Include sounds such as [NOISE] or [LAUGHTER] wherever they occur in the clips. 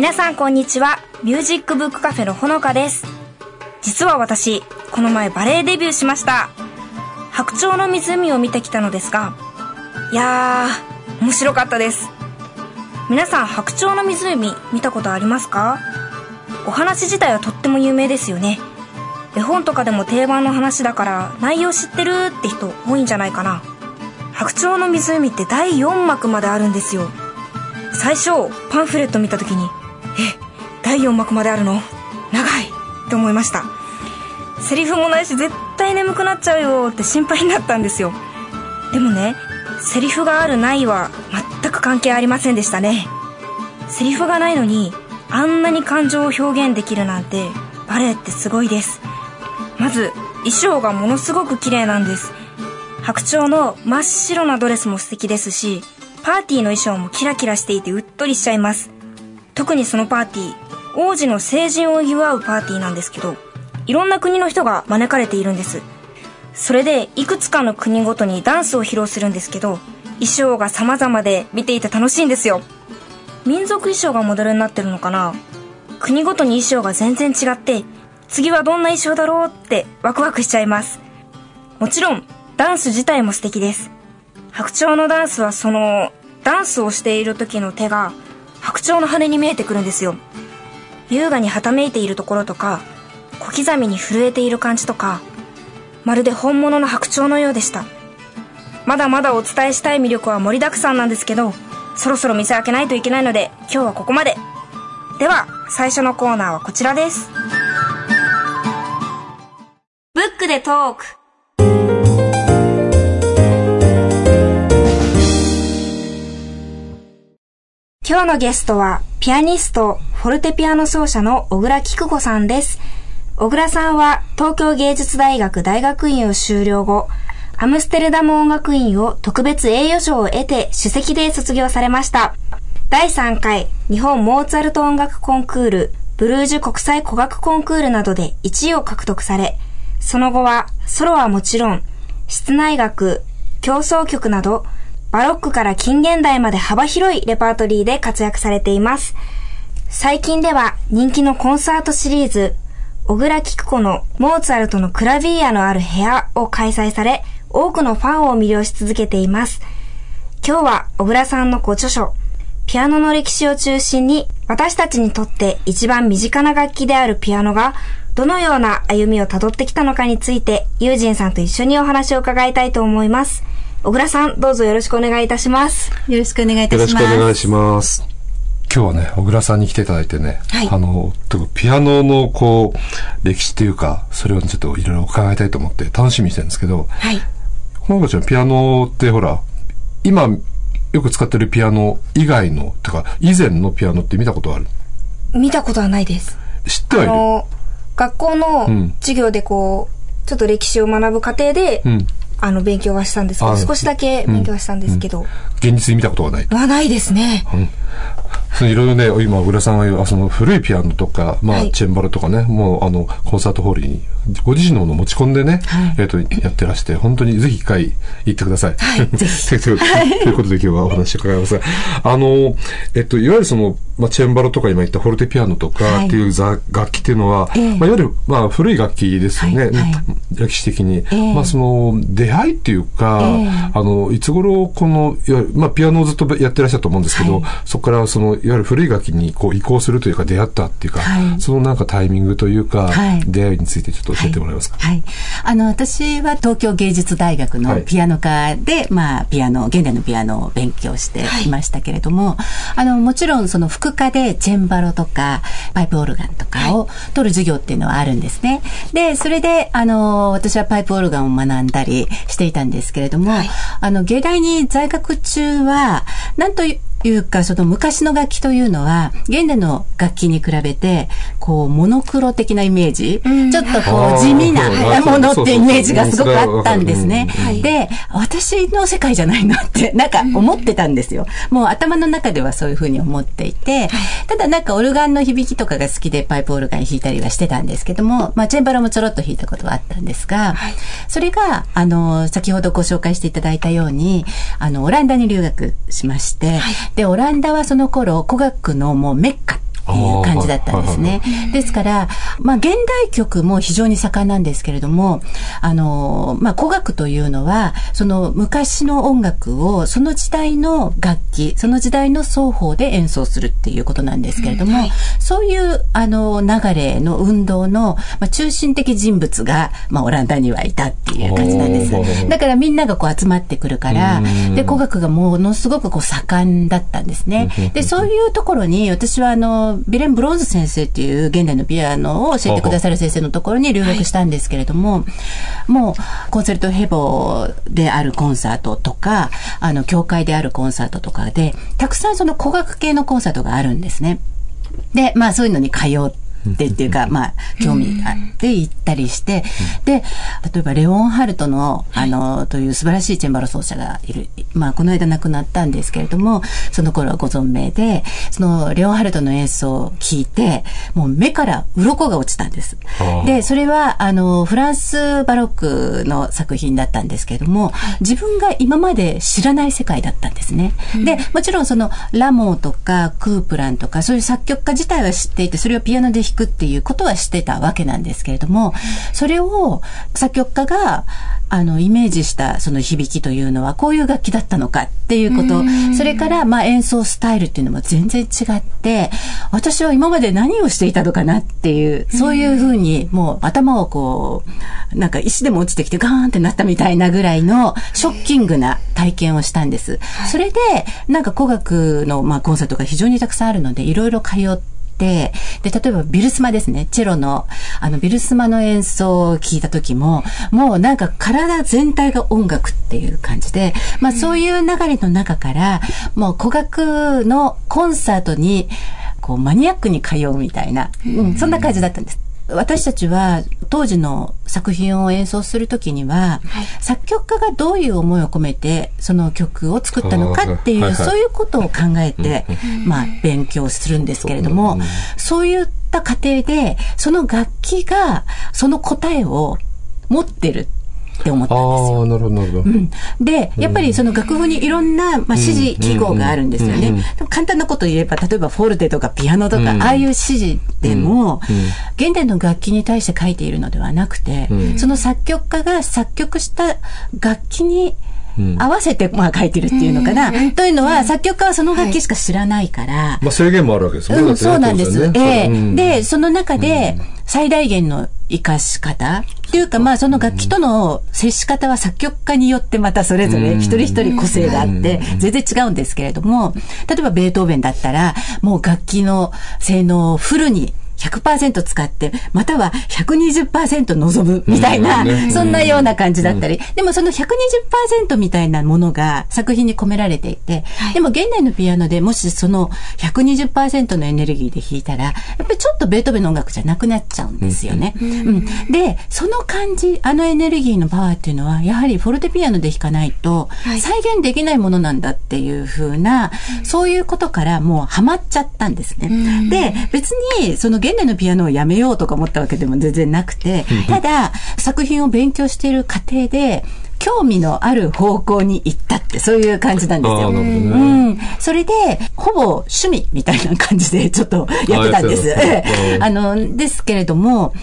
皆さんこんにちは。ミュージックブックカフェのほのかです。実は私この前バレエデビューしました。白鳥の湖を見てきたのですがいやー面白かったです。皆さん白鳥の湖見たことありますか？お話自体はとっても有名ですよね。絵本とかでも定番の話だから内容知ってるって人多いんじゃないかな。白鳥の湖って第4幕まであるんですよ。最初パンフレット見た時にえ第4幕まであるの？長い。って思いました。セリフもないし絶対眠くなっちゃうよって心配になったんですよ。でもねセリフがあるないは全く関係ありませんでしたね。セリフがないのにあんなに感情を表現できるなんてバレエってすごいです。まず衣装がものすごく綺麗なんです。白鳥の真っ白なドレスも素敵ですしパーティーの衣装もキラキラしていてうっとりしちゃいます。特にそのパーティー王子の成人を祝うパーティーなんですけどいろんな国の人が招かれているんです。それでいくつかの国ごとにダンスを披露するんですけど衣装が様々で見ていて楽しいんですよ。民族衣装がモデルになってるのかな？国ごとに衣装が全然違って次はどんな衣装だろうってワクワクしちゃいます。もちろんダンス自体も素敵です。白鳥のダンスはそのダンスをしている時の手が白鳥の羽に見えてくるんですよ。優雅にはためいているところとか小刻みに震えている感じとかまるで本物の白鳥のようでした。まだまだお伝えしたい魅力は盛りだくさんなんですけどそろそろ店開けないといけないので今日はここまで。では最初のコーナーはこちらです。ブックでトーク。今日のゲストは、ピアニスト、フォルテピアノ奏者の小倉菊子さんです。小倉さんは、東京芸術大学大学院を修了後、アムステルダム音楽院を特別栄誉賞を得て首席で卒業されました。第3回日本モーツァルト音楽コンクール、ブルージュ国際古楽コンクールなどで1位を獲得され、その後はソロはもちろん、室内楽、協奏曲など、バロックから近現代まで幅広いレパートリーで活躍されています。最近では人気のコンサートシリーズ、小倉貴久子のモーツァルトのクラビーアのある部屋を開催され、多くのファンを魅了し続けています。今日は小倉さんのご著書、ピアノの歴史を中心に私たちにとって一番身近な楽器であるピアノがどのような歩みをたどってきたのかについて、ユージンさんと一緒にお話を伺いたいと思います。小倉さん、どうぞよろしくお願いいたします。よろしくお願いいたよろします。しくお願いします。今日はね、小倉さんに来ていただいてね、はいあの、とピアノのこう、歴史っていうか、それをちょっといろいろ伺いたいと思って楽しみにしてるんですけど、はい。ほのかちゃんピアノってほら、今よく使ってるピアノ以外の、てか以前のピアノって見たことある？見たことはないです。あ知ってはいる？の、学校のうん授業でこう、ちょっと歴史を学ぶ過程で、うん。あの、勉強はしたんですけど、あ少しだけ勉強はしたんですけど、現実に見たことがない。はないですね。そのいろいろね、今、小倉さんが言う、あその古いピアノとか、まあ、はい。チェンバロとかね、もう、あの、コンサートホールに、ご自身のものを持ち込んでね、えっ、と、やってらして、本当にぜひ一回行ってください。はい、ぜひ。[LAUGHS] ということで今日はお話を伺いますが、あの、えっと、いわゆるその、まあ、チェンバロとか今言ったフォルテピアノとかっていうざ楽器っていうのは、ええ。まあ、いわゆる、まあ、古い楽器ですよね、はいはい。歴史的に。えまあ、その、出会いっていうか、ええ。あの、いつ頃この、いわゆる、まあ、ピアノをずっとやってらっしゃると思うんですけど、はい。そこからその、いわゆる古い楽器にこう移行するというか出会ったっていうか、はい。そのなんかタイミングというか、はい。出会いについてちょっと教えてもらえますか？はい。あの、私は東京芸術大学はい。のピアノ科で、まあ、ピアノ、現代のピアノを勉強してい。ましたけれども、あの、もちろんその副科でチェンバロとか、パイプオルガンとかを取る授業っていうのはあるんですね。で、それで、あの、私はパイプオルガンを学んだりしていたんですけれども、あの、芸大に在学中は、なんというか、その昔の楽器というのは、現代の楽器に比べて、こう、モノクロ的なイメージ、うん、ちょっとこう、地味なものってイメージがすごくあったんですね。で、私の世界じゃないなって、なんか思ってたんですよ。もう頭の中ではそういうふうに思っていて、ただなんかオルガンの響きとかが好きでパイプオルガン弾いたりはしてたんですけども、まあ、チェンバロもちょろっと弾いたことはあったんですが、それが、あの、先ほどご紹介していただいたように、あの、オランダに留学しまして、で、オランダはその頃、古学のもうメッカっていう感じだったんですね。ですから、まあ、現代曲も非常に盛んなんですけれども、あの、まあ、古楽というのは、その昔の音楽を、その時代の楽器、その時代の奏法で演奏するっていうことなんですけれども、はい、そういう、あの、流れの運動の、まあ、中心的人物が、まあ、オランダにはいたっていう感じなんです。だからみんながこう集まってくるから、で、古楽がものすごくこう盛んだったんですね。で、そういうところに、私はあの、ビレン・ブロンズ先生っていう現代のピアノを教えてくださる先生のところに留学したんですけれども、もうコンセルトヘボであるコンサートとか、あの、教会であるコンサートとかで、たくさんその古学系のコンサートがあるんですね。で、まあそういうのに通って、ってっていうか、まあ、興味があって行ったりして、で、例えばレオンハルトの、あの、という素晴らしいチェンバロ奏者がいる。まあ、この間亡くなったんですけれども、その頃はご存命で、そのレオンハルトの演奏を聞いて、もう目から鱗が落ちたんです。で、それは、あの、フランスバロックの作品だったんですけれども、自分が今まで知らない世界だったんですね。で、もちろんその、ラモーとか、クープランとか、そういう作曲家自体は知っていて、それをピアノで弾くっていうことはしてたわけなんですけれども、それを作曲家が、あの、イメージしたその響きというのは、こういう楽器だったのかっていうこと、それから、まあ演奏スタイルっていうのも全然違って、私は今まで何をしていたのかなっていう、そういうふうに、もう頭をこう、なんか石でも落ちてきてガーンってなったみたいなぐらいのショッキングな体験をしたんです。それで、なんか古楽の、まあ、コンサートが非常にたくさんあるので、いろいろ通って、で、例えばビルスマですね、チェロの、あの、ビルスマの演奏を聞いた時も、もうなんか体全体が音楽っていう感じで、まあそういう流れの中から、もう古楽のコンサートに、こうマニアックに通うみたいな、うん、そんな感じだったんです。私たちは当時の作品を演奏するときには、はい、作曲家がどういう思いを込めてその曲を作ったのかっていう、はいはい、そういうことを考えて、まあ、勉強するんですけれども、そういった過程で、その楽器がその答えを持ってる。って思ったんですよ。ああ、なるほど、なるほど。うん。で、やっぱりその楽譜にいろんな、まあ、指示記号があるんですよね。簡単なこと言えば、例えばフォルテとかピアノとか、ああいう指示でも、現代の楽器に対して書いているのではなくて、その作曲家が作曲した楽器に、合わせて、まあ、書いてるっていうのかな。というのは、作曲家はその楽器しか知らないから。まあ、制限もあるわけですね。うん、そうなんです。ええで、その中で、最大限の活かし方？っていうか、まあ、その楽器との接し方は作曲家によってまたそれぞれ一人一人個性があって、全然違うんですけれども、例えばベートーベンだったら、もう楽器の性能をフルに100%使って、または120%望むみたいな、そんなような感じだったり、でもその120%みたいなものが作品に込められていて、でも現代のピアノでもしその120%のエネルギーで弾いたら、やっぱりちょっとベートーベンの音楽じゃなくなっちゃうんですよね。うん、で、その感じ、あのエネルギーのパワーっていうのは、やはりフォルテピアノで弾かないと、再現できないものなんだっていうふうな、そういうことからもうハマっちゃったんですね。で、別に、その現代のピアノをやめようとか思ったわけでも全然なくて、ただ、作品を勉強している過程で、興味のある方向に行ったって、そういう感じなんですよ。ね、うん。それで、ほぼ趣味みたいな感じでちょっとやってたんです。あの、ですけれども、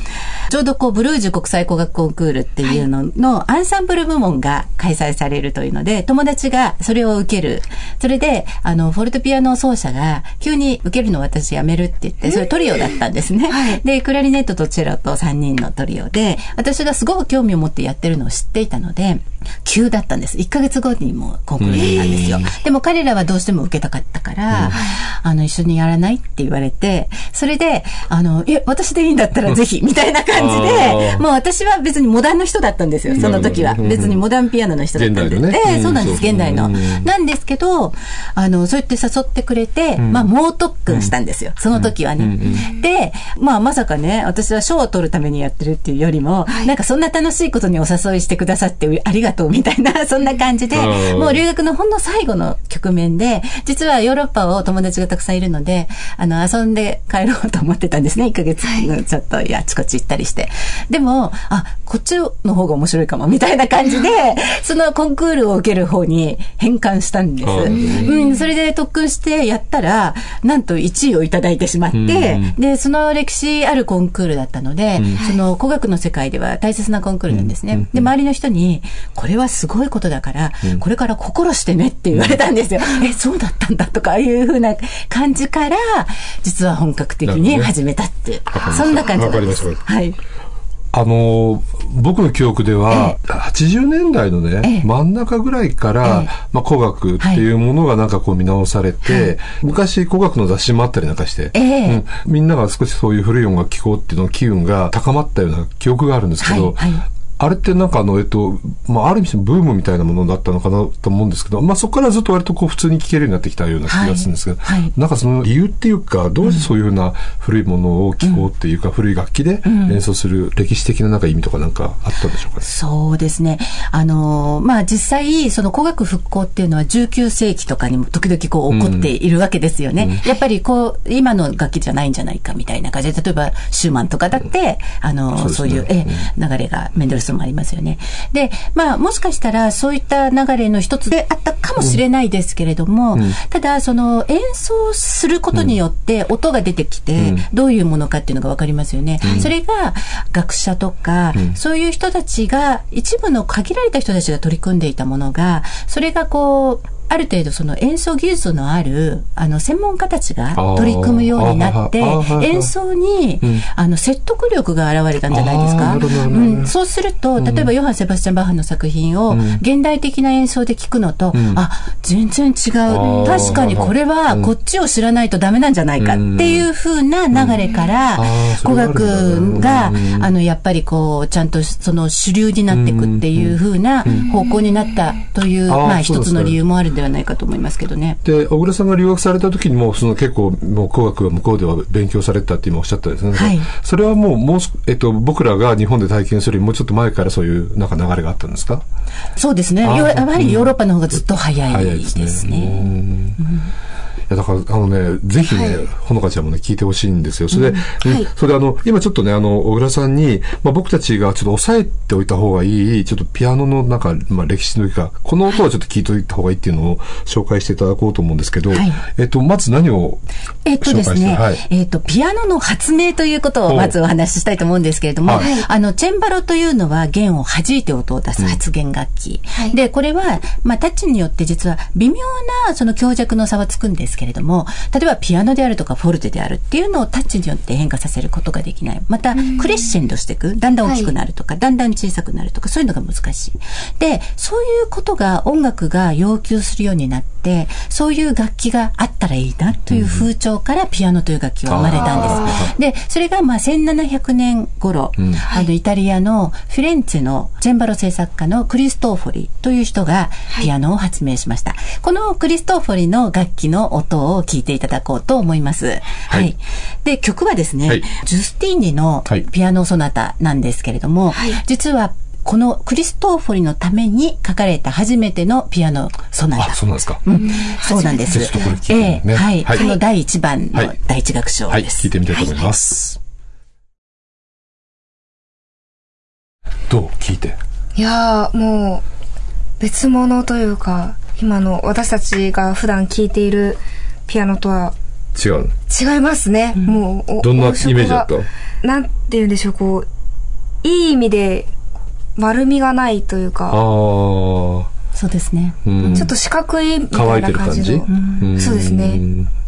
ちょうどこう、ブルージュ国際古楽コンクールっていうののアンサンブル部門が開催されるというので、友達がそれを受ける。それで、あの、フォルトピアノ奏者が、急に受けるの私やめるって言って、それトリオだったんですね。で、クラリネットとチェロと3人のトリオで、私がすごく興味を持ってやってるのを知っていたので、急だったんです。1ヶ月後にもコンクールだったんですよ。でも彼らはどうしても受けたかったから、あの、一緒にやらないって言われて、それで、あの、いや、私でいいんだったらぜひ、みたいな感じで、もう私は別にモダンの人だったんですよ、その時は。別にモダンピアノの人だったんで。ね、そうなんです、現代の。なんですけど、あの、そうやって誘ってくれて、まあ、猛特訓したんですよ、その時はね。で、まあ、まさかね、私は賞を取るためにやってるっていうよりも、なんかそんな楽しいことにお誘いしてくださってありがとうみたいな、[LAUGHS] そんな感じで、もう留学のほんの最後の局面で、実はヨーロッパを友達がたくさんいるので、あの、遊んで帰ろうと思ってたんですね。[LAUGHS] 1ヶ月、ちょっと、あちこち行ったりして。でも、あ、こっちの方が面白いかも、みたいな感じで、[LAUGHS] そのコンクールを受ける方に変換したんです。うん、それで特訓してやったら、なんと1位をいただいてしまって、で、その歴史あるコンクールだったので、その古学の世界では大切なコンクールなんですね。で、周りの人に、これはすごいことだから、これから心してねって言われたんですよ。え、そうだったんだとかいうふうな感じから、実は本格的に始めたって、そんな感じなんです。はい。あの僕の記憶では、ええ、80年代のね、え、真ん中ぐらいから、まあ、古学っていうものがなんかこう見直されて、はい、昔古学の雑誌もあったりなんかして、うん、みんなが少しそういう古い音楽聴こうっていうの機運が高まったような記憶があるんですけど、はいはいあれってなんかあの、えっと、まあ、ある意味ブームみたいなものだったのかなと思うんですけど、まあ、そこからずっと割とこう普通に聴けるようになってきたような気がするんですけど、はい。はい、なんかその理由っていうか、どうしてそういうふうな古いものを聴こうっていうか、うん、古い楽器で演奏する歴史的ななんか意味とかなんかあったんでしょうか、ね、そうですね。あの、まあ、実際、その古楽復興っていうのは19世紀とかにも時々こう起こっているわけですよね。うん、やっぱりこう、今の楽器じゃないんじゃないかみたいな感じで、例えばシューマンとかだって、あの、そう、ね,、いう、え、流れがメンデルスもありますよね。で、まあ、もしかしたらそういった流れの一つであったかもしれないですけれども、うん、ただ、その演奏することによって音が出てきて、どういうものかっていうのがわかりますよね。うん、それが学者とか、そういう人たちが、一部の限られた人たちが取り組んでいたものが、それがこう、ある程度その演奏技術のあるあの専門家たちが取り組むようになって演奏に、あの説得力が現れたんじゃないですか、うん、そうすると例えばヨハン・セバスチャン・バッハの作品を現代的な演奏で聴くのと、うん、あ全然違う。確かにこれはこっちを知らないとダメなんじゃないかっていうふうな流れから古学があのやっぱりこうちゃんとその主流になっていくっていうふうな方向になったというまあ一つの理由もあるではないかと思いますけどね。で、小倉さんが留学された時にも、その結構、もう工学は向こうでは勉強されたって今おっしゃったんですね。はい。それはもう、もう、えっと、僕らが日本で体験するよりもうちょっと前からそういうなんか流れがあったんですか？そうですね。やはりヨーロッパの方がずっと早いですね。ですね。うんや、だから、あのね、ぜひね、はい、ほのかちゃんもね、聞いてほしいんですよ。それで、うん。はい、それであの、今ちょっとね、あの、小倉さんに、まあ、僕たちがちょっと押さえておいた方がいい、ちょっとピアノのなんか、まあ、歴史のか、この音はちょっと聞いておいた方がいいっていうのを紹介していただこうと思うんですけど、はい、えっと、まず何をえっとですね、はい、えっと、ピアノの発明ということをまずお話ししたいと思うんですけれども、あの、チェンバロというのは弦を弾いて音を出す発弦楽器。うん、で、これは、まあ、タッチによって実は微妙なその強弱の差はつくんですけれども、例えばピアノであるとかフォルテであるっていうのをタッチによって変化させることができない。また、クレッシェンドしていく。だんだん大きくなるとか、はい、だんだん小さくなるとか、そういうのが難しい。で、そういうことが音楽が要求するようになって、そういう楽器があったらいいなという風潮からピアノという楽器は生まれたんです。で、それがまあ1700年頃、うん、あのイタリアのフィレンツェのチェンバロ制作家のクリストーフォリという人がピアノを発明しました。はい、このクリストーフォリの楽器の音を聞いていただこうと思います。はい。はい、で、曲はですね、はい、ジュスティーニのピアノソナタなんですけれども、はい、実はこのクリストーフォリのために書かれた初めてのピアノソナタ。あ、そうなんですか。うん、そうなんです。ええ。ー、はい。はい、その第一番の第一楽章です。はい、聞いてみたいと思います。どう聞いて？いやもう、別物というか、今の私たちが普段聴いているピアノとは違う違いますね、うん、もうどんなイメージだった？なんて言うんでしょうこういい意味で丸みがないというか。ああそうですね。ちょっと四角いみたいな感じの。そうですね。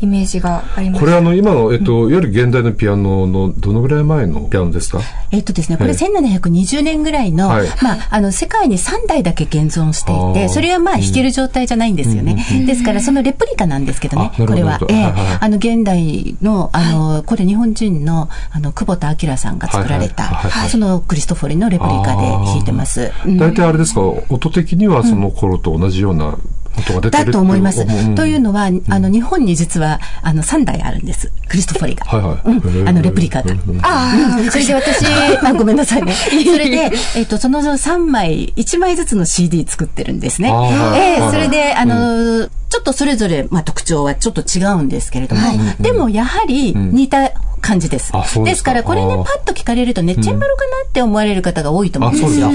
イメージがあります。これあの、今の、えっと、いわゆる現代のピアノのどのぐらい前のピアノですか？えっとですね、これ1720年ぐらいの、まあ、あの、世界に3台だけ現存していて、それはまあ弾ける状態じゃないんですよね。ですから、そのレプリカなんですけどね、これは。ええ、あの、現代の、あの、これ日本人の、あの、久保田明さんが作られた、そのクリストフォリのレプリカで弾いてます。大体あれですか、音的にはその頃と同じような音が出てるだと思います。というのは、あの、日本に実は、あの、3台あるんです。クリストフォリが。はいはい。あの、レプリカが。ああ、それで私、[LAUGHS] あ、ごめんなさいね。[LAUGHS] それで、えっと、その3枚、1枚ずつの CD 作ってるんですね。ええ、それで、あの、ちょっとそれぞれ、まあ、特徴はちょっと違うんですけれども、でもやはり似た感じです。ですか。ら、これね、パッと聞かれるとね、チェンバロかなって思われる方が多いと思うんですよ。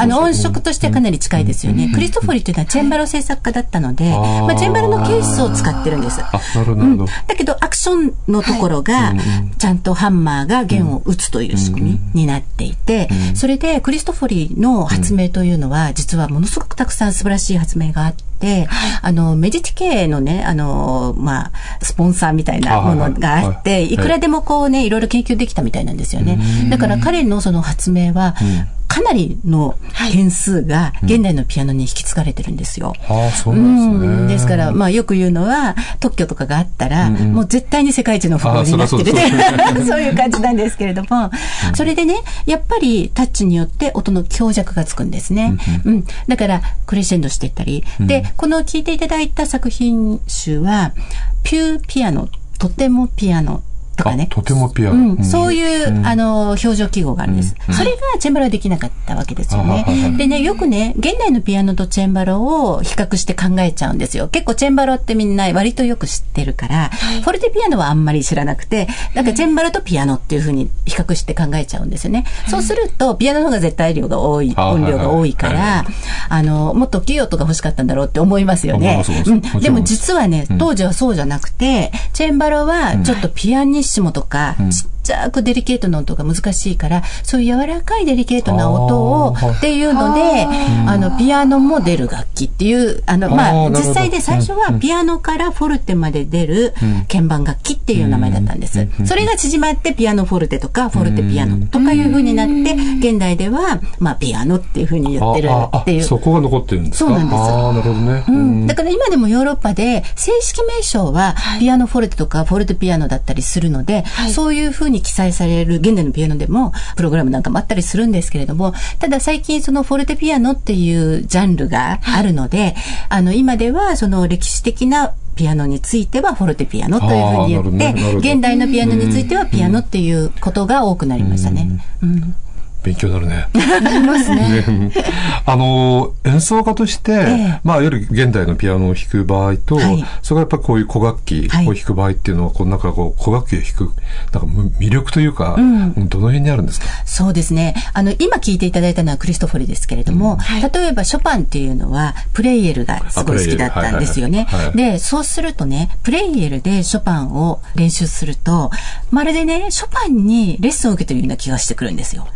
あの、音色としてかなり近いですよね。クリストフォリっていうのはチェンバロ制作家だったので、まあ、チェンバロのケースを使ってるんです。だけど、アクションのところが、ちゃんとハンマーが弦を打つという仕組みになっていて、それで、クリストフォリの発明というのは、実はものすごくたくさん素晴らしい発明があって、あの、メディティ系のね、あの、まあ、スポンサーみたいなものがあって、い。くらでもこうね、いろいろ研究できたみたいなんですよね。だから彼のその発明は、かなりの点数が現代のピアノに引き継がれてるんですよ。はあ、そうなんですね。ですから、まあよく言うのは、特許とかがあったら、もう絶対に世界一の符号になってる [LAUGHS] そういう感じなんですけれども、それでね、やっぱりタッチによって音の強弱がつくんですね。うん。だから、クレッシェンドしていったり、で、この聴いていただいた作品集は、ピューピアノ、とてもピアノとかね。とてもピアノ。うん、そういう、あの、表情記号があるんです。それがチェンバロはできなかったわけですよね。でね、よくね、現代のピアノとチェンバロを比較して考えちゃうんですよ。結構チェンバロってみんな割とよく知ってるから、フォルテピアノはあんまり知らなくて、なんかチェンバロとピアノっていうふうに比較して考えちゃうんですよね。そうすると、ピアノの方が絶対量が多い、音量が多いから、あの、もっと大きい音が欲しかったんだろうって思いますよね。でも実はね、当時はそうじゃなくて、チェンバロはちょっとピアニッ下とか、ちっちゃくデリケートな音が難しいから、そういう柔らかいデリケートな音をっていうので、あの、ピアノも出る楽器っていう、あの、まあ、実際で最初はピアノからフォルテまで出る鍵盤楽器っていう名前だったんです。それが縮まってピアノフォルテとかフォルテピアノとかいうふうになって、現代では、まあ、ピアノっていうふうに言ってるっていう。そこが残ってるんですか？そうなんです。ああ、なるほどね。うん。だから今でもヨーロッパで正式名称はピアノフォルテとかフォルテピアノだったりするので、そういうふうに記載される現代のピアノでもプログラムなんかもあったりするんですけれども、ただ最近そのフォルテピアノっていうジャンルがあるので、あの今ではその歴史的なピアノについてはフォルテピアノというふうに言って、現代のピアノについてはピアノっていうことが多くなりましたね。うん勉強になるね。なりますね。[LAUGHS] あの、演奏家として、ええ、まあ、いわゆる現代のピアノを弾く場合と、はい、それがやっぱこういう古楽器を弾く場合っていうのは、こうなんかこう、古楽器を弾く、なんか魅力というか、うん、どの辺にあるんですか？そうですね。あの、今聞いていただいたのはクリストフォリですけれども、うんはい、例えばショパンっていうのは、プレイエルがすごい好きだったんですよね。で、そうするとね、プレイエルでショパンを練習すると、まるでね、ショパンにレッスンを受けてるような気がしてくるんですよ。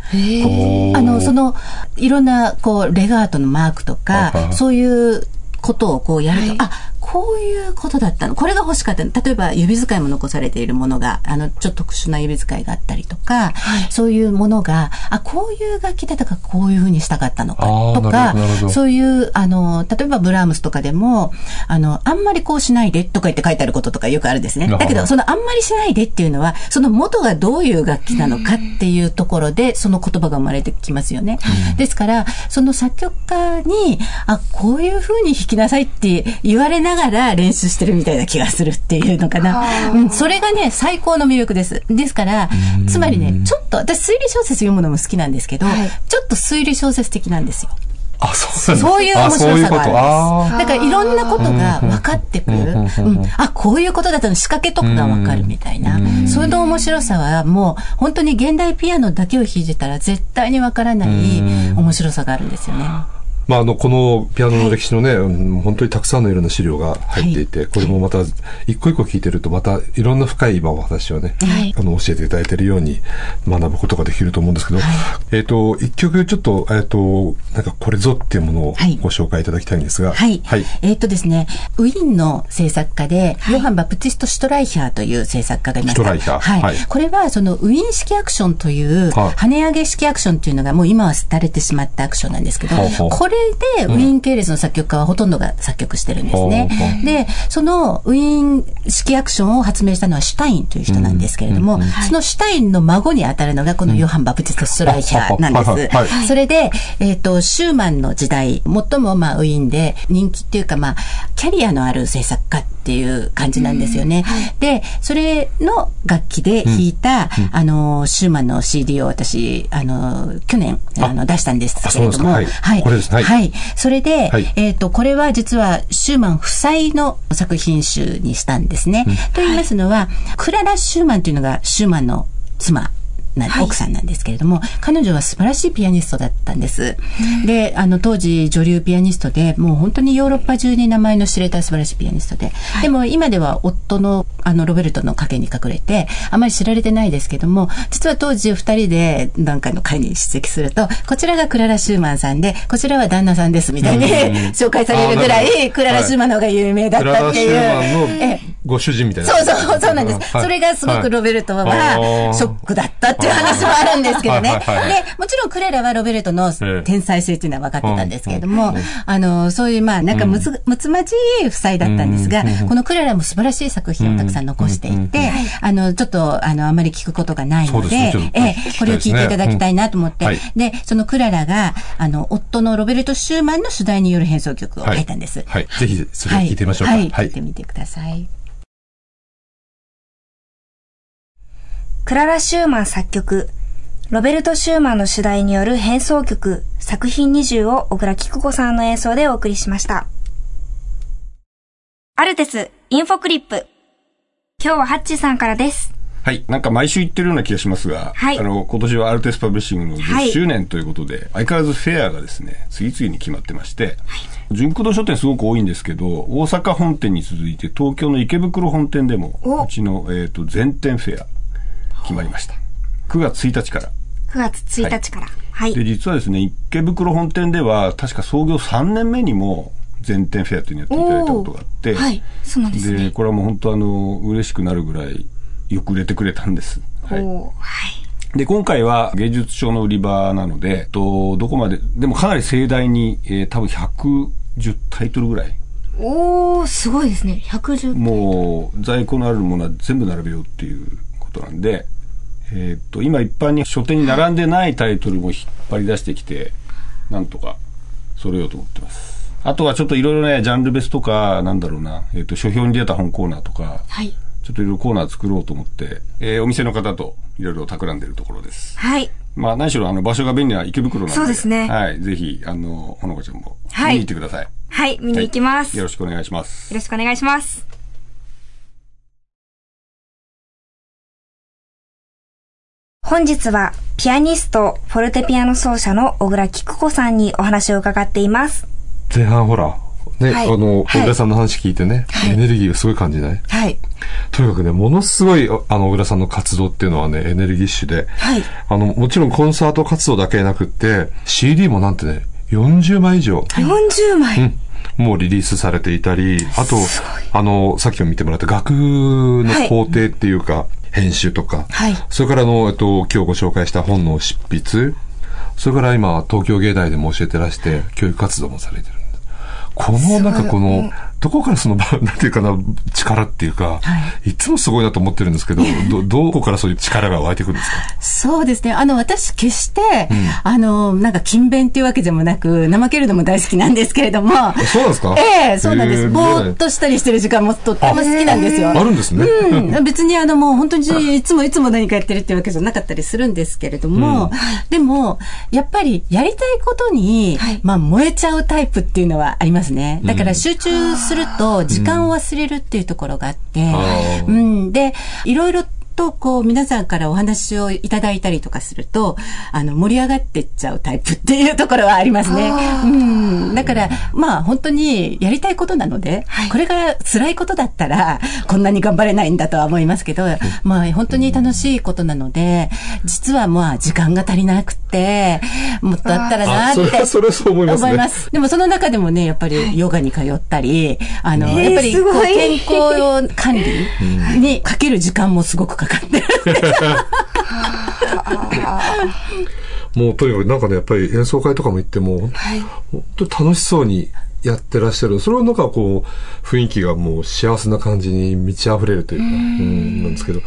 あの、その、いろんな、こう、レガートのマークとか、そういうことをこうやると、はい、あ、こういうことだったの。これが欲しかったの。例えば指使いも残されているものが、あの、ちょっと特殊な指使いがあったりとか、はい、そういうものが、あ、こういう楽器だったからこういうふうにしたかったのかとか、そういう、あの、例えばブラームスとかでも、あの、あんまりこうしないでとか言って書いてあることとかよくあるんですね。だけど、そのあんまりしないでっていうのは、その元がどういう楽器なのかっていうところで、その言葉が生まれてきますよね。うん、ですから、その作曲家に、あ、こういうふうに弾きなさいって言われながら練習してるみたいな気がするっていうのかな。うん、それがね、最高の魅力です。ですから、つまりね、ちょっと、私推理小説読むのも好きなんですけど、はい、ちょっと推理小説的なんですよ。あ、そうそういう面白さがあるんです。だからいろんなことが分かってくる。うん、あ、こういうことだったの仕掛けとかが分かるみたいな。それの面白さはもう本当に現代ピアノだけを弾いてたら絶対に分からない面白さがあるんですよね。まあ、あの、このピアノの歴史のね、はい、本当にたくさんのいろんな資料が入っていて、はい、これもまた、一個一個聞いてると、またいろんな深い今お話をね、はい、あの、教えていただいているように学ぶことができると思うんですけど、えっ、と、一曲ちょっと、えっ、と、なんかこれぞっていうものをご紹介いただきたいんですが。はい。えっ、とですね、ウィーンの制作家で、ヨハン・バプティスト・シュトライヒャーという制作家がいました。シュトライヒャー。はい。これは、その、ウィーン式アクションという、跳ね上げ式アクションっていうのがもう今は廃れてしまったアクションなんですけど、これでウィーン系列の作曲家はほとんどが作曲してるんですね。で、そのウィーン式アクションを発明したのはシュタインという人なんですけれども、そのシュタインの孫に当たるのがこのヨハン・バプティスト・ストライヒャーなんです。それで、えっ、と、シューマンの時代、最もまあウィーンで人気っていうかまあ、キャリアのある制作家っていう感じなんですよね。で、それの楽器で弾いた、あの、シューマンの CD を私、あの、去年、あの、出したんですけれども、はい。はい。これです。はい。はい。それで、はい、えっ、ー、と、これは実はシューマン夫妻の作品集にしたんですね。うん、と言いますのは、クララ・シューマンというのがシューマンの妻な奥さんなんですけれども、はい、彼女は素晴らしいピアニストだったんです。で、あの、当時女流ピアニストで、もう本当にヨーロッパ中に名前の知れた素晴らしいピアニストで、はい、でも今では夫の、あの、ロベルトの影に隠れて、あまり知られてないですけども、実は当時二人で何回の会に出席すると、こちらがクララ・シューマンさんで、こちらは旦那さんです、みたいに [LAUGHS] 紹介されるぐらい、クララ・シューマンの方が有名だったっていう。ご主人みたいな。そうそう、そうなんです。それがすごくロベルトはショックだったっていう話もあるんですけどね。で、もちろんクレラはロベルトの天才性っていうのは分かってたんですけれども、あの、そういう、まあ、なんかむつ、むつまじい夫妻だったんですが、このクレラも素晴らしい作品をたくさん残していて、あの、ちょっと、あの、あまり聞くことがないので、え、これを聞いていただきたいなと思って、で、そのクララが、あの、夫のロベルト・シューマンの主題による変奏曲を書いたんです。はい。ぜひ、それを聞いてみましょうか。はい。聞いてみてください。クララ・シューマン作曲、ロベルト・シューマンの主題による変奏曲、作品20を小倉菊子さんの演奏でお送りしました。アルテス、インフォクリップ。今日はハッチさんからです。はい。なんか毎週言ってるような気がしますが、はい、あの、今年はアルテスパブリッシングの10周年ということで、はい、相変わらずフェアがですね、次々に決まってまして、はい、純駆動書店すごく多いんですけど、大阪本店に続いて東京の池袋本店でも、うちの、えっ、ー、と、全店フェア、決まりました。9月1日から。9月1日から。はい。で、実はですね、池袋本店では、確か創業3年目にも、全店フェアというのをやっていただいたことがあって、はい。そうなんですね。で、これはもう本当あの、嬉しくなるぐらい、よく売れてくれたんです。はい。はい。で、今回は芸術書の売り場なので、と、どこまで、でもかなり盛大に、えー、多分110タイトルぐらい。おー、すごいですね。110もう、在庫のあるものは全部並べようっていうことなんで、えっ、と、今一般に書店に並んでないタイトルも引っ張り出してきて、なんとか揃えようと思ってます。あとはちょっといろいろね、ジャンル別とか、なんだろうな、えっ、と、書評に出た本コーナーとか、はい。ちょっといろいろコーナー作ろうと思って、えー、お店の方といろいろ企んでるところです。はい。まあ、何しろ、あの、場所が便利な池袋なんで。そうですね。はい。ぜひ、あの、ほのかちゃんも、見に行ってください。はい、見に行きます、はい、よろしくお願いします。よろしくお願いします。本日はピアニスト、フォルテピアノ奏者の小倉菊子さんにお話を伺っています。前半ほら、ね、はい、あの、小倉さんの話聞いてね、はい、エネルギーをすごい感じない？はい。とにかくね、ものすごい、あの、小倉さんの活動っていうのはね、エネルギッシュで、はい。あの、もちろんコンサート活動だけなくって、CD もなんてね、40枚以上。40枚、うんもうリリースされていたり、あと、あの、さっきも見てもらった楽の工程っていうか、編集とか、はい、それからの、えっと、今日ご紹介した本の執筆、それから今、東京芸大でも教えてらして、教育活動もされてる。この、なんかこの、どこからその、なんていうかな、力っていうか、はい、いつもすごいなと思ってるんですけど、[LAUGHS] ど、どこからそういう力が湧いてくるんですか？そうですね。あの、私、決して、うん、あの、なんか、勤勉っていうわけでもなく、怠けるのも大好きなんですけれども。そうなんですか？ええそうなんです。ぼーっとしたりしてる時間もとっても好きなんですよ。あるんですね。うん。別にあの、もう本当にいつもいつも何かやってるっていうわけじゃなかったりするんですけれども、うん、でも、やっぱり、やりたいことに、はい、まあ、燃えちゃうタイプっていうのはありますね。だから、集中すると、時間を忘れるっていうところがあって、うん、で、いろいろとこう皆さんからお話をいただいたりとかすると、あの、盛り上がってっちゃうタイプっていうところはありますね。うん。だから、まあ本当にやりたいことなので、はい、これが辛いことだったら、こんなに頑張れないんだとは思いますけど、まあ本当に楽しいことなので、実はまあ時間が足りなくて、もっとあったらなって。それは、それはそう思います、ね、思います。でもその中でもね、やっぱりヨガに通ったり、あの、やっぱり健康管理にかける時間もすごくかかってる。もうとにかくなんかね、やっぱり演奏会とかも行っても、はい、本当に楽しそうにやってらっしゃる。それはなんかこう、雰囲気がもう幸せな感じに満ち溢れるというか、うん、なんですけど、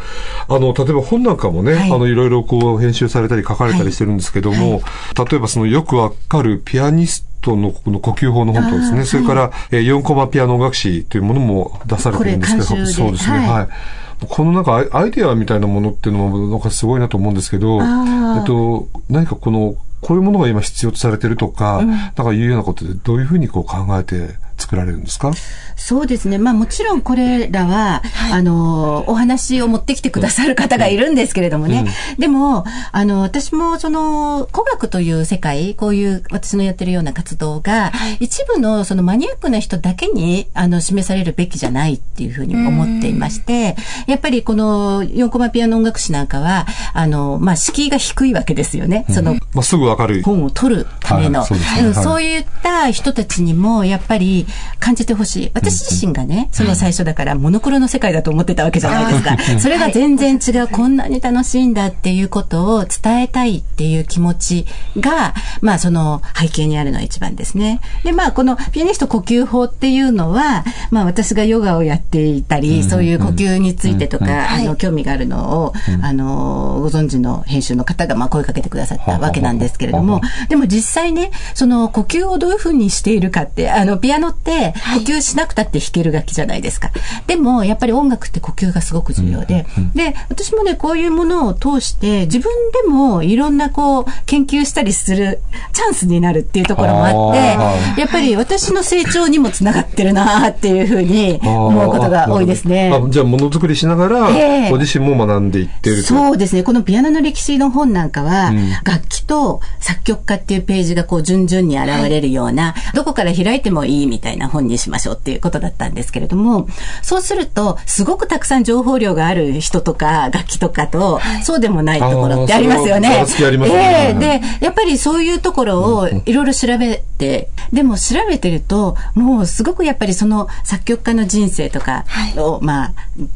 あの、例えば本なんかもね、はい、あの、いろいろこう、編集されたり書かれたりしてるんですけども、はい、例えばそのよくわかるピアニストのこの呼吸法の本とですね、それから、えー、4コマピアノ楽詞というものも出されてるんですけど、そうですね、はいこのなんかアイデアみたいなものっていうのもなんかすごいなと思うんですけど、えっと、何かこの、こういうものが今必要とされてるとか、うん、なんかいうようなことでどういうふうにこう考えて作られるんですか？そうですね。まあもちろんこれらは、はい、あの、お話を持ってきてくださる方がいるんですけれどもね。うん、でも、あの、私もその、古学という世界、こういう私のやってるような活動が、はい、一部のそのマニアックな人だけに、あの、示されるべきじゃないっていうふうに思っていまして、やっぱりこの4コマピアノ音楽史なんかは、あの、まあ敷居が低いわけですよね。うん、その、まあ、すぐわかる。本を取るための、はいそうね、そういった人たちにも、やっぱり感じてほしい。私私自身がね、その最初だからモノクロの世界だと思ってたわけじゃないですか。それが全然違う、こんなに楽しいんだっていうことを伝えたいっていう気持ちが、まあその背景にあるのは一番ですね。で、まあこのピアニスト呼吸法っていうのは、まあ私がヨガをやっていたり、そういう呼吸についてとか、あの、興味があるのを、あの、ご存知の編集の方がまあ声かけてくださったわけなんですけれども、でも実際ね、その呼吸をどういうふうにしているかって、あの、ピアノって呼吸しなくたって弾ける楽器じゃないですか。でも、やっぱり音楽って呼吸がすごく重要で、で、私もね、こういうものを通して、自分でもいろんなこう、研究したりするチャンスになるっていうところもあって、やっぱり私の成長にもつながってるなっていうふうに思うことが多いですね。じゃあ、ものづくりしながら、えー、ご自身も学んでいってるそうですね。このピアノの歴史の本なんかは、うん、楽器と作曲家っていうページがこう、順々に現れるような、はい、どこから開いてもいいみたいな本にしましょうっていうことだったんですけれども、そうすると、すごくたくさん情報量がある人とか、楽器とかと、そうでもないところってありますよね。ええで、やっぱりそういうところをいろいろ調べて、でも調べてると、もうすごくやっぱりその作曲家の人生とかを、まあ、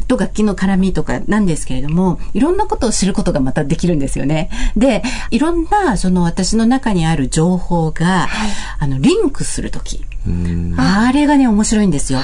と楽器の絡みとかなんですけれども、いろんなことを知ることがまたできるんですよね。で、いろんなその私の中にある情報が、あの、リンクするとき。あれがね、面白いんですよ。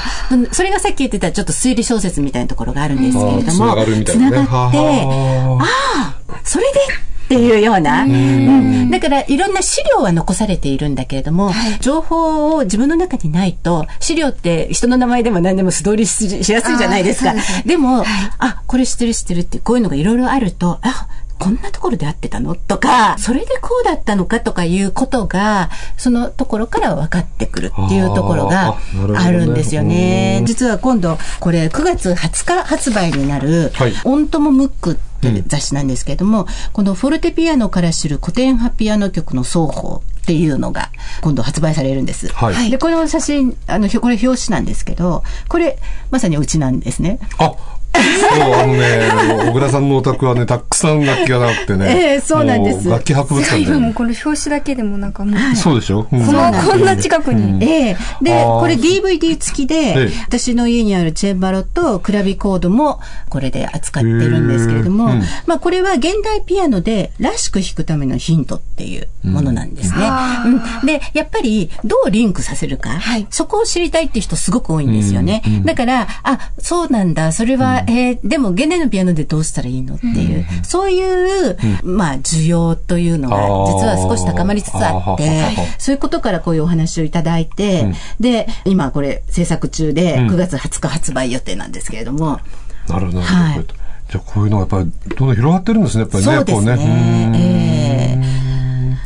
それがさっき言ってたちょっと推理小説みたいなところがあるんですけれども、つながって、ああ、それでっていうような。うん、だから、いろんな資料は残されているんだけれども、はい、情報を自分の中にないと、資料って人の名前でも何でも素通りしやすいじゃないですか。ででも、はい、あ、これ知ってる知ってるって、こういうのがいろいろあると、あ、こんなところで会ってたの？とか、それでこうだったのかとかいうことが、そのところから分かってくるっていうところがあるんですよね。ね実は今度、これ9月20日発売になる、はい、オントモムックって雑誌なんですけれども、うん、このフォルテピアノから知る古典派ピアノ曲の双方っていうのが今度発売されるんです。はい、で、この写真、あの、これ表紙なんですけど、これまさにうちなんですね。あ、そう、あのね、小倉さんのお宅はね、たくさん楽器がなくてね。ええー、そうなんです。楽器博物館で、もこの表紙だけでもなんかもう。そうでしょ、うん、この、こんな近くに。うん、ええー、で、これ DVD 付きで、ええ、私の家にあるチェンバロとクラビコードもこれで扱ってるんですけれども、うん、まあこれは現代ピアノでらしく弾くためのヒントっていうものなんですね。うん、で、やっぱりどうリンクさせるか、はい、そこを知りたいっていう人すごく多いんですよね。だから、あ、そうなんだ、それは、えー、でも現代のピアノでどうしたらいいのっていう、うん、そういう、まあ、需要というのが、実は少し高まりつつあって、そういうことからこういうお話をいただいて、で、今これ制作中で9月20日発売予定なんですけれども。なるほど、はい。じゃあこういうのがやっぱりどんどん広がってるんですね、やっぱりね。そうですね。えー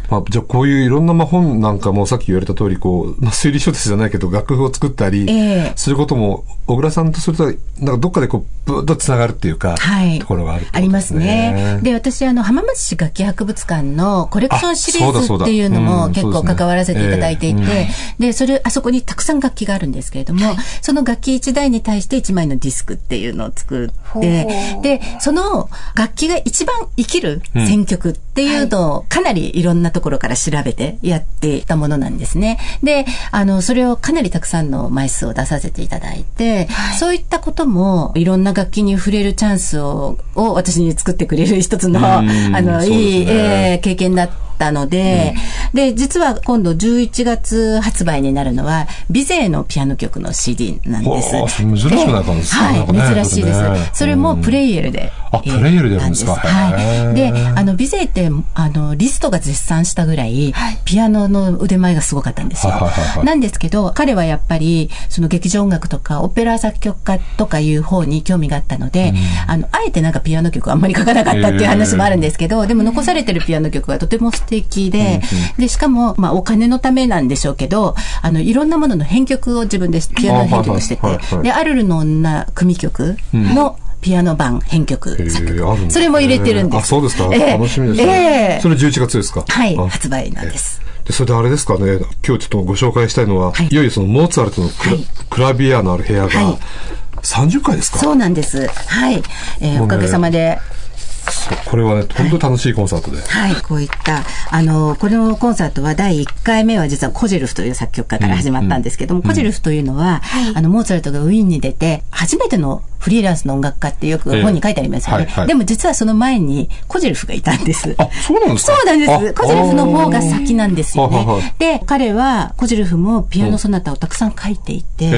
まあ、じゃあこういういろんなまあ本なんかもさっき言われた通り、こう、まあ、推理小説じゃないけど楽譜を作ったり、することも、小倉さんとすると、なんかどっかでこう、ぶっとつながるっていうか、はい、ところがある、ね、ありますね。で、私、あの、浜松市楽器博物館のコレクションシリーズっていうのも結構関わらせていただいていて、で、それ、あそこにたくさん楽器があるんですけれども、はい、その楽器1台に対して1枚のディスクっていうのを作って、で、その楽器が一番生きる選曲っていうのをかなりいろんなところから調べてやっていたものなんですね。で、あの、それをかなりたくさんの枚数を出させていただいて、はい、そういったこともいろんな楽器に触れるチャンスをを私に作ってくれる一つの、あの、いい、えー、経験だったったので、うん、で、実は今度11月発売になるのは、ビゼーのピアノ曲の CD なんです。珍しくなったんですか、はい、珍しいです。それもプレイエルで。あ、プレイエルでやるんですか？はい。で、あの、ビゼーって、あの、リストが絶賛したぐらい、ピアノの腕前がすごかったんですよ。なんですけど、彼はやっぱり、その劇場音楽とか、オペラ作曲家とかいう方に興味があったので、あの、あえてなんかピアノ曲あんまり書かなかったっていう話もあるんですけど、でも残されてるピアノ曲はとても素敵で、で、しかも、まあ、お金のためなんでしょうけど、あの、いろんなものの編曲を自分で、ピアノ編曲してて、で、アルルの女組曲の、ピアノ版編曲作それも入れてるんです。あ、そうですか。楽しみですね。それ11月ですか？はい、発売なんです。で、それであれですかね、今日ちょっとご紹介したいのは、い、よいよそのモーツァルトのクラ,、ビアのある部屋が、30回ですか？そうなんです。はい。えー、おかげさまで、これはね、本当楽しいコンサートで。はい、こういった、あの、このコンサートは第1回目は実はコジェルフという作曲家から始まったんですけども、うんうん、コジェルフというのは、あの、モーツァルトがウィーンに出て、初めてのフリーランスの音楽家ってよく本に書いてありますよね。えーはいはい、でも実はその前にコジェルフがいたんです。あ、そうなんですか？そうなんです。コジェルフの方が先なんですよね。で、彼はコジェルフもピアノソナタをたくさん書いていて、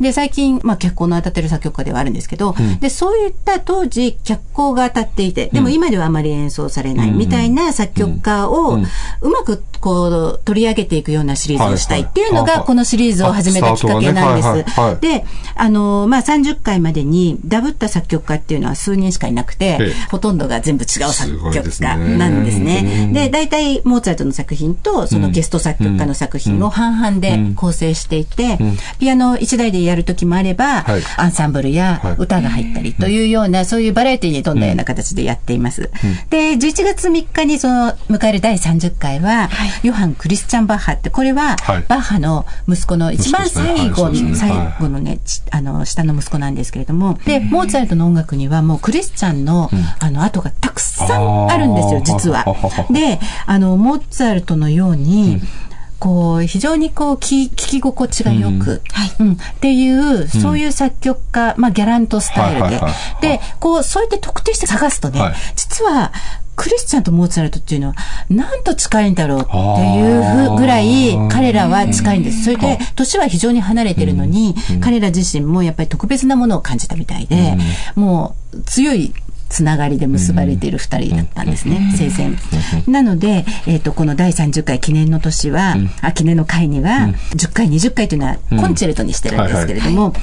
で、最近、まあ結婚の当たってる作曲家ではあるんですけど、うん、で、そういった当時脚光が当たっていて、でも今ではあまり演奏されないみたいな作曲家をうまくこう取り上げていくようなシリーズをしたいっていうのがこのシリーズを始めたきっかけなんです。で、あの、まあ30回までにダブった作曲家っていうのは数人しかいなくて、ほとんどが全部違う作曲家なんですね。で、大体モーツァルトの作品とそのゲスト作曲家の作品を半々で構成していて、ピアノ一台でやる時もあれば、アンサンブルや歌が入ったりというような、そういうバラエティに富んだような形でやっています。で、11月3日にその迎える第30回は、ヨハン・クリスチャン・バッハって、これはバッハの息子の一番最後、最後のね、あの、下の息子なんですけれども、で、モーツァルトの音楽にはもうクリスチャンの、あの、後がたくさんあるんですよ、実は。で、あの、モーツァルトのように、こう、非常にこう、聞き心地がよく、うん、っていう、そういう作曲家、まあ、ギャラントスタイルで。で、こう、そうやって特定して探すとね、実は、クリスチャンとモーツァルトっていうのは、なんと近いんだろうっていうぐらい、彼らは近いんです。それで、年は非常に離れてるのに、彼ら自身もやっぱり特別なものを感じたみたいで、もう強いつながりで結ばれている二人だったんですね、生前。なので、えっ、ー、と、この第30回記念の年は、あ、記念の会には、10回、20回というのはコンチェルトにしてるんですけれども、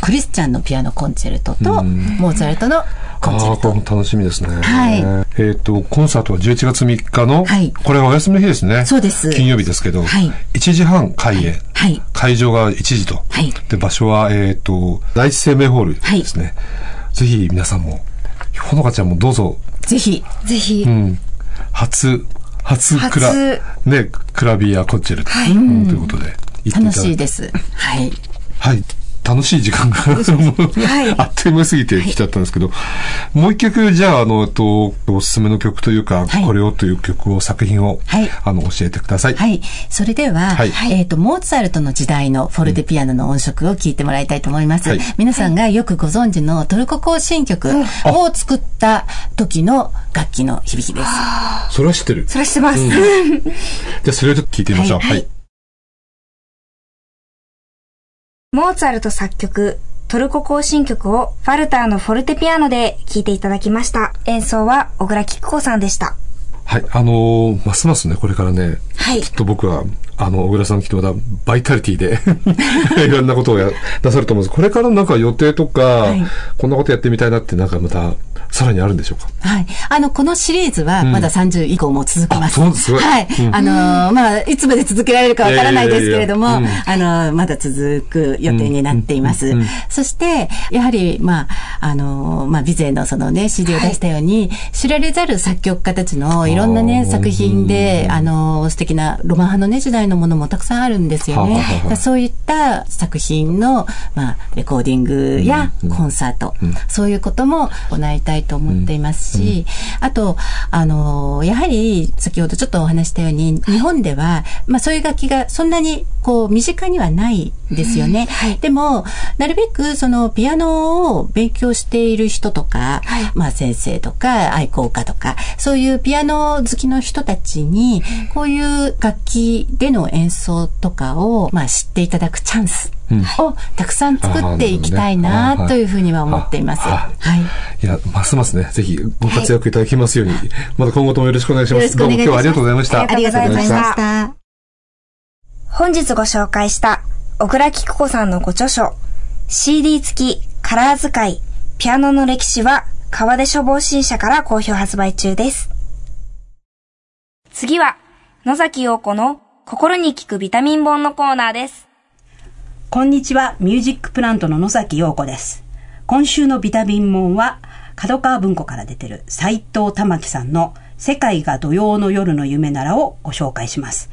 クリスチャンのピアノコンチェルトと、モーツァルトのコンチェルト。あ楽しみですね。はい。えっ、ー、と、コンサートは11月3日の、はい、これはお休みの日ですね。そうです。金曜日ですけど、はい、1時半開演。はい。会場が1時と。はい。で、場所は、えっ、ー、と、第一生命ホールですね。はい、ぜひ皆さんもほのかちゃんもどうぞ。ぜひ。ぜひ。うん。初、初クラ、ね、クラビアコッチェル、はいうん、ということで。楽しいです。はい。はい。楽しい時間が [LAUGHS] はい、あっという間すぎてきちゃったんですけど、はい、もう一曲、じゃあ、あの、と、おすすめの曲というか、はい、これをという曲を、作品を、はい、あの、教えてください。はい。それでは、はい、えっ、ー、と、モーツァルトの時代のフォルデピアノの音色を聞いてもらいたいと思います。うん、皆さんがよくご存知のトルコ行進曲を作った時の楽器の響きです。それは知ってる。それは知ってます。うん、じゃあ、それをちょっと聞いてみましょう。はいモーツァルト作曲、トルコ行進曲をファルターのフォルテピアノで聴いていただきました。演奏は小倉菊子さんでした。はい、あのー、ますますね、これからね、はい、きっと僕は、あの、小倉さんきっとまた、バイタリティで [LAUGHS] いろんなことをや、なさると思うんです。これからなんか予定とか、はい、こんなことやってみたいなって、なんかまた、さらにあるんでしょうか？はい。あの、このシリーズはまだ30以降も続きます。そうですはい。あの、まあ、いつまで続けられるかわからないですけれども、あの、まだ続く予定になっています。そして、やはり、まあ、あの、まあ、ビゼのそのね、CD を出したように、知られざる作曲家たちのいろんなね、作品で、あの、素敵なロマン派のね、時代のものもたくさんあるんですよね。そういった作品の、まあ、レコーディングやコンサート、そういうことも行いたいと思っていますし、あと、あの、やはり、先ほどちょっとお話したように、日本では、まあ、そういう楽器がそんなに、こう、身近にはないですよね。はい、でも、なるべく、その、ピアノを勉強している人とか、はい、まあ、先生とか、愛好家とか、そういうピアノ好きの人たちに、こういう楽器での演奏とかを、まあ、知っていただくチャンスをたくさん作っていきたいなというふうには思っています。はい。いや、ますますね、ぜひご活躍いただきますように、また今後ともよろしくお願いします。どうも今日はありがとうございました。ありがとうございました。本日ご紹介した小倉菊子さんのご著書、CD 付きカラー使い、ピアノの歴史は川出処方新社から好評発売中です。次は、野崎陽子の心に効くビタミン本のコーナーです。こんにちは、ミュージックプラントの野崎陽子です。今週のビタミン門は、角川文庫から出てる斎藤玉樹さんの世界が土曜の夜の夢ならをご紹介します。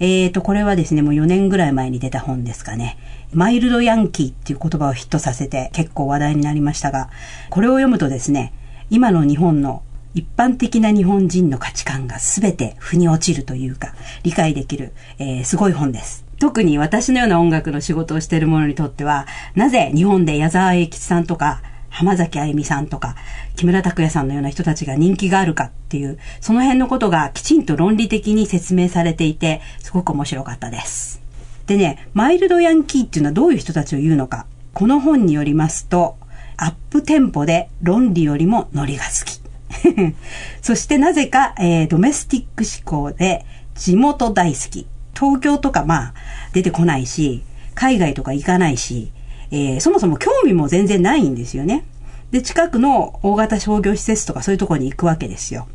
えーと、これはですね、もう4年ぐらい前に出た本ですかね。マイルドヤンキーっていう言葉をヒットさせて結構話題になりましたが、これを読むとですね、今の日本の一般的な日本人の価値観が全て腑に落ちるというか、理解できる、えー、すごい本です。特に私のような音楽の仕事をしている者にとっては、なぜ日本で矢沢永吉さんとか、浜崎あゆみさんとか、木村拓哉さんのような人たちが人気があるかっていう、その辺のことがきちんと論理的に説明されていて、すごく面白かったです。でね、マイルドヤンキーっていうのはどういう人たちを言うのか。この本によりますと、アップテンポで論理よりもノリが好き。[LAUGHS] そしてなぜか、えー、ドメスティック思考で地元大好き。東京とかまあ出てこないし、海外とか行かないし、えー、そもそも興味も全然ないんですよね。で、近くの大型商業施設とかそういうとこに行くわけですよ。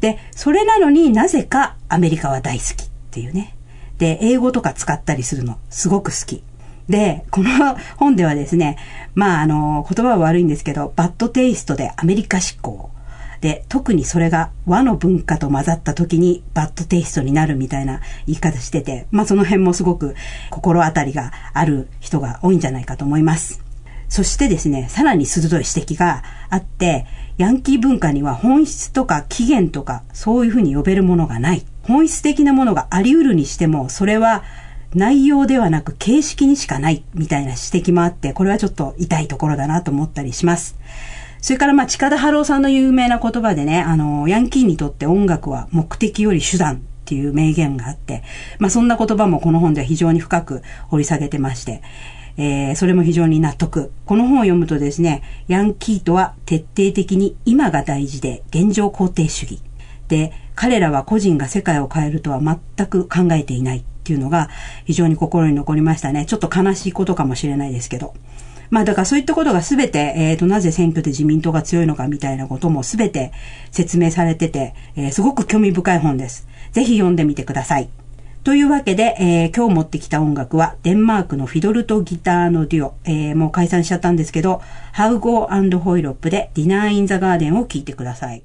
で、それなのになぜかアメリカは大好きっていうね。で、英語とか使ったりするのすごく好き。で、この本ではですね、まああの、言葉は悪いんですけど、バッドテイストでアメリカ志向。で、特にそれが和の文化と混ざった時にバッドテイストになるみたいな言い方してて、まあその辺もすごく心当たりがある人が多いんじゃないかと思います。そしてですね、さらに鋭い指摘があって、ヤンキー文化には本質とか起源とかそういうふうに呼べるものがない。本質的なものがあり得るにしても、それは内容ではなく形式にしかないみたいな指摘もあって、これはちょっと痛いところだなと思ったりします。それからまあ、近田春夫さんの有名な言葉でね、あの、ヤンキーにとって音楽は目的より手段っていう名言があって、まあそんな言葉もこの本では非常に深く掘り下げてまして、えー、それも非常に納得。この本を読むとですね、ヤンキーとは徹底的に今が大事で現状肯定主義。で、彼らは個人が世界を変えるとは全く考えていないっていうのが非常に心に残りましたね。ちょっと悲しいことかもしれないですけど。まあだからそういったことがすべて、えっ、ー、と、なぜ選挙で自民党が強いのかみたいなこともすべて説明されてて、えー、すごく興味深い本です。ぜひ読んでみてください。というわけで、えー、今日持ってきた音楽は、デンマークのフィドルとギターのデュオ、えー、もう解散しちゃったんですけど、ハウゴーホイロップでディナーインザガーデンを聴いてください。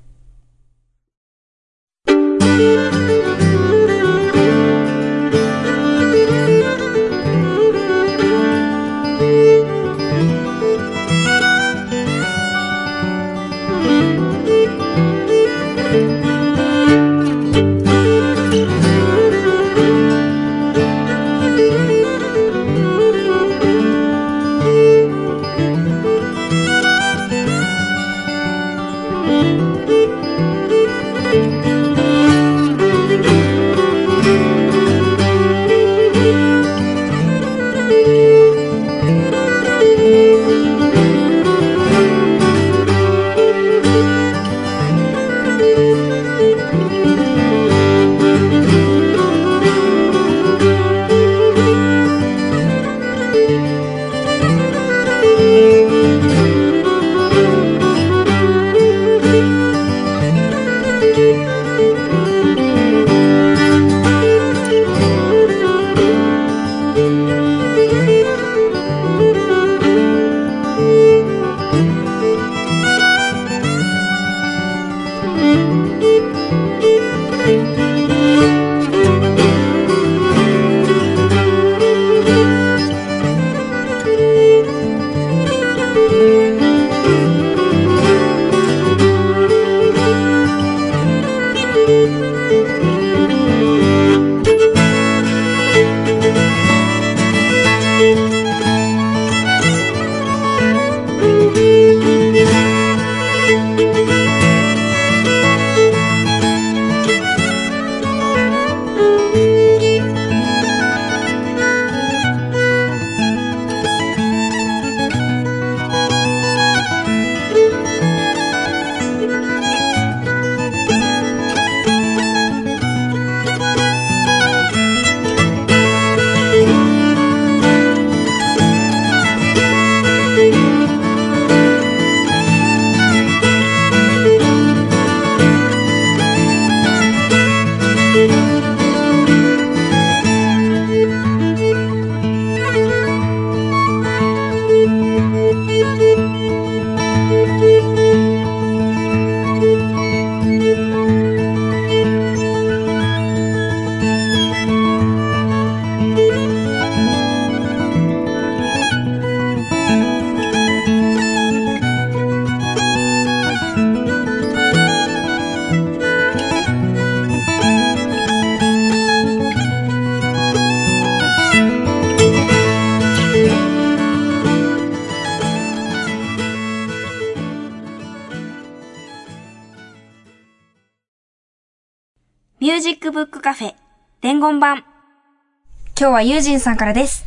今日はユージンさんからです。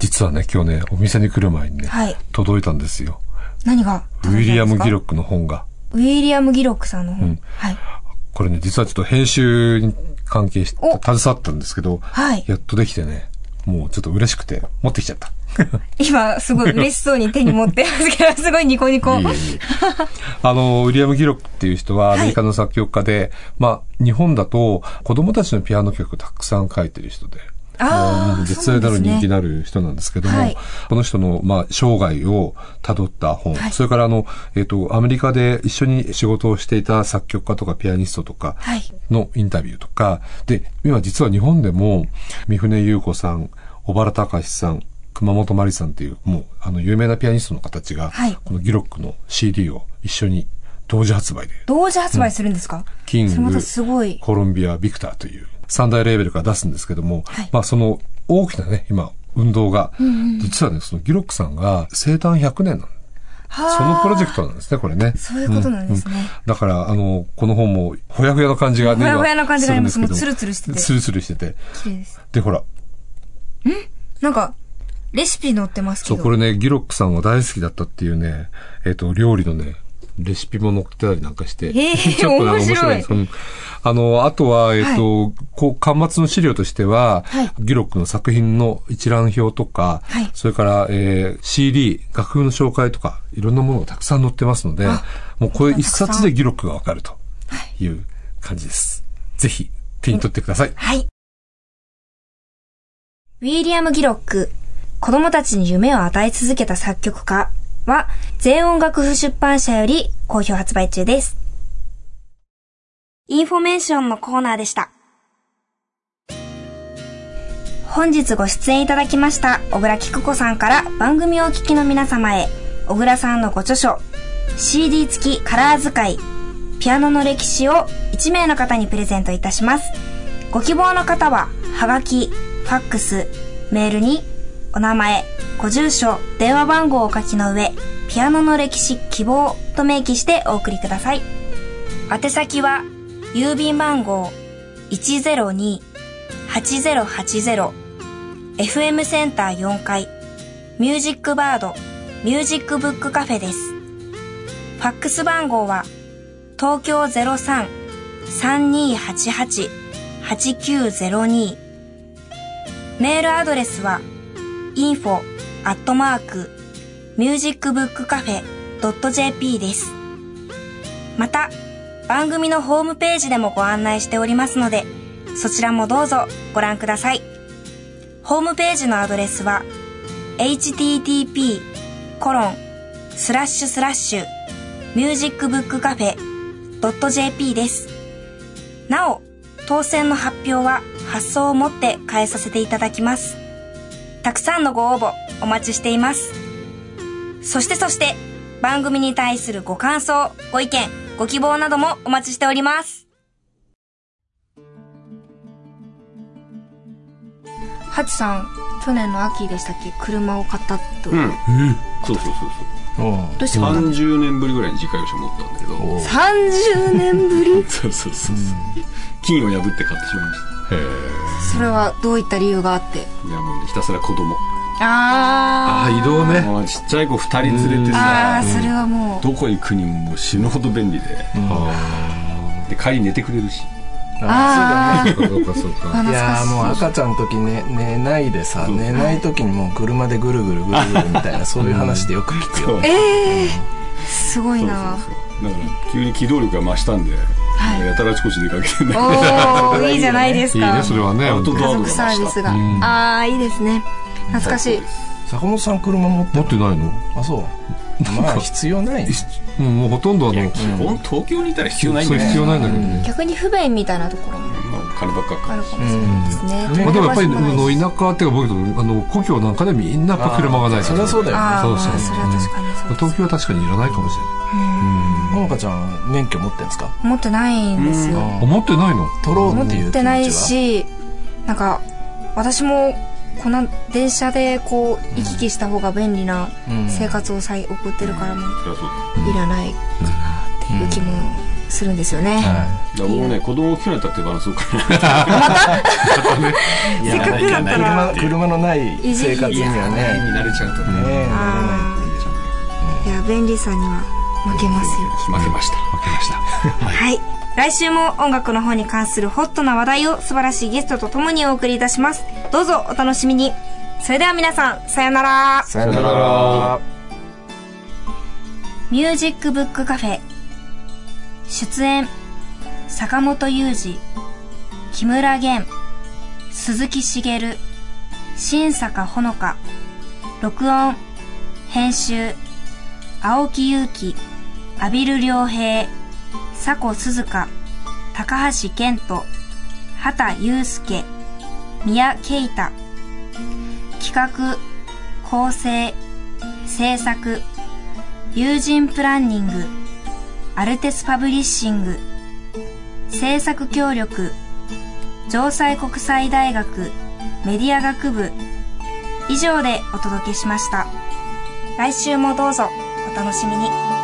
実はね、今日ね、お店に来る前にね、はい届いたんですよ。何がウィリアム・ギロッックの本が。ク。ウィリアム・ギロックさんの本。うんはい。これね、実はちょっと編集に関係して、お携わったんですけど、はいやっとできてね、もうちょっと嬉しくて持ってきちゃった。[LAUGHS] 今、すごい嬉しそうに手に持ってますけど、すごいニコニコ。いえいえあの、ウィリアム・ギロックっていう人はアメリカの作曲家で、まあ、日本だと子供たちのピアノ曲たくさん書いてる人で、絶大なる人気のある人なんですけども、はい。この人の、まあ、生涯を辿った本、はい。それからあの、えっ、と、アメリカで一緒に仕事をしていた作曲家とかピアニストとかはい。のインタビューとか、で、今実は日本でも、三船優子さん、小原隆さん、熊本真理さんっていう、もう、あの、有名なピアニストの方たちが、はい。このギロックの CD を一緒に同時発売で、同時発売するんですか、キング。コロンビア、ビクターという三大レーベルから出すんですけども、はい。まあその大きなね、今、運動が、実はね、そのギロックさんが生誕100年なの。はそのプロジェクトなんですね、これね。そういうことなんですね。うん。うん。だから、あの、この本も、ほやほやの感じがね、ほやほやな感じがあります。もうツルツルしてて。ツルツルしてて。綺麗です。で、ほら、なんか、レシピ載ってますけそう、ど。これね、ギロックさんが大好きだったっていうね、えっ、と、料理のね、レシピも載ってたりなんかして。へーちょっとね面白いですうんあの、あとは、えっ、と、こう、端末の資料としては、はいギロックの作品の一覧表とか、はいそれから、えー CD、楽譜の紹介とか、いろんなものがたくさん載ってますので、もうこれ一冊でギロックがわかるという感じです。ぜひ、手に取ってください。はい。ウィリアム・ギロック、子供たちに夢を与え続けた作曲家は、全音楽譜出版社より好評発売中です。インフォメーションのコーナーでした。本日ご出演いただきました小倉貴久子さんから番組をお聞きの皆様へ、小倉さんのご著書、CD 付きカラー図解、ピアノの歴史を1名の方にプレゼントいたします。ご希望の方は、はがき、ファックス、メールに、お名前、ご住所、電話番号を書きの上、ピアノの歴史希望と明記してお送りください。宛先は、郵便番号102-8080 FM センター4階ミュージックバードミュージックブックカフェです。ファックス番号は東京03-3288-8902メールアドレスは info アットマーク musicbookcafe.jp です。また、番組のホームページでもご案内しておりますので、そちらもどうぞご覧ください。ホームページのアドレスは、http コロンスラッシュスラッシュミュージックブックカフェ .jp です。なお、当選の発表は発送をもって代えさせていただきます。たくさんのご応募お待ちしています。そしてそして、番組に対するご感想、ご意見、ご希望などもお待ちしております。ハチさん、去年の秋でしたっけ？車を買ったと。うん。そうそうそうどう。してそう買ったの30年ぶりぐらいに自家用車持ったんだけど ?30 年ぶり？[LAUGHS] そうそうそうそう。金を破って買ってしまいましそれはどういった理由があって？たいやもうねひたすら子供。あああ、移動ね。ちっちゃい子2人連れてああ、さそれはもう。どこ行くにももう死ぬほど便利で。で帰り寝てくれるし。あそう [LAUGHS] かそうかそうか。あ、い。やーもう赤ちゃんの時ね寝ないでさ寝ない時にもう車でぐるぐるぐるぐるみたいな [LAUGHS] そういう話でよく聞くよ。ええすごいな。だから急に機動力が増したんで、はいやたらあちこち出かけてねおー、[LAUGHS] いいじゃないですか。いいね、それはね。アウトドアサービスが。ああ、いいですね。懐かしい。坂本さん車持って持ってないの？あそうまあ必要ないうん、もうほとんどあの、基本東京にいたら必要ないんそうだよ必要ないんだけどね。逆に不便みたいなところもまあ金ばっかかかるあるかもしれないですね。うんまあでもやっぱり、あの、田舎っていうか僕と、あの、故郷なんかでみんなやっぱ車がないそりゃそうだよねそうそうまあそれは確かにそうです。東京は確かにいらないかもしほのかちゃん免許持ってんすか？持ってないんですよ。持ってないの？取ろう持っていう気持ちは？ってないし、なんか、私も、この電車でこう、行き来した方が便利なうん。生活をさい送ってるからもいらないかなっていう気もするんですよね、だから僕もね子供大きくなったってバランスをか [LAUGHS] またいやせっかくだったら。車車のない生活にはにね慣れちゃうとね。いや便利さには負けますよ負けました負けました [LAUGHS] はい。来週も音楽の方に関するホットな話題を素晴らしいゲストと共にお送りいたします。どうぞお楽しみに。それでは皆さん、さよなら。さよならミュージックブックカフェ。出演、坂本雄二、木村玄、鈴木茂、新坂ほのか、録音、編集、青木祐希、阿比留良平、佐古鈴香、高橋健人、畑祐介、宮慶太、企画、構成、制作、友人プランニング、アルテスパブリッシング、制作協力、城西国際大学メディア学部、以上でお届けしました。来週もどうぞお楽しみに。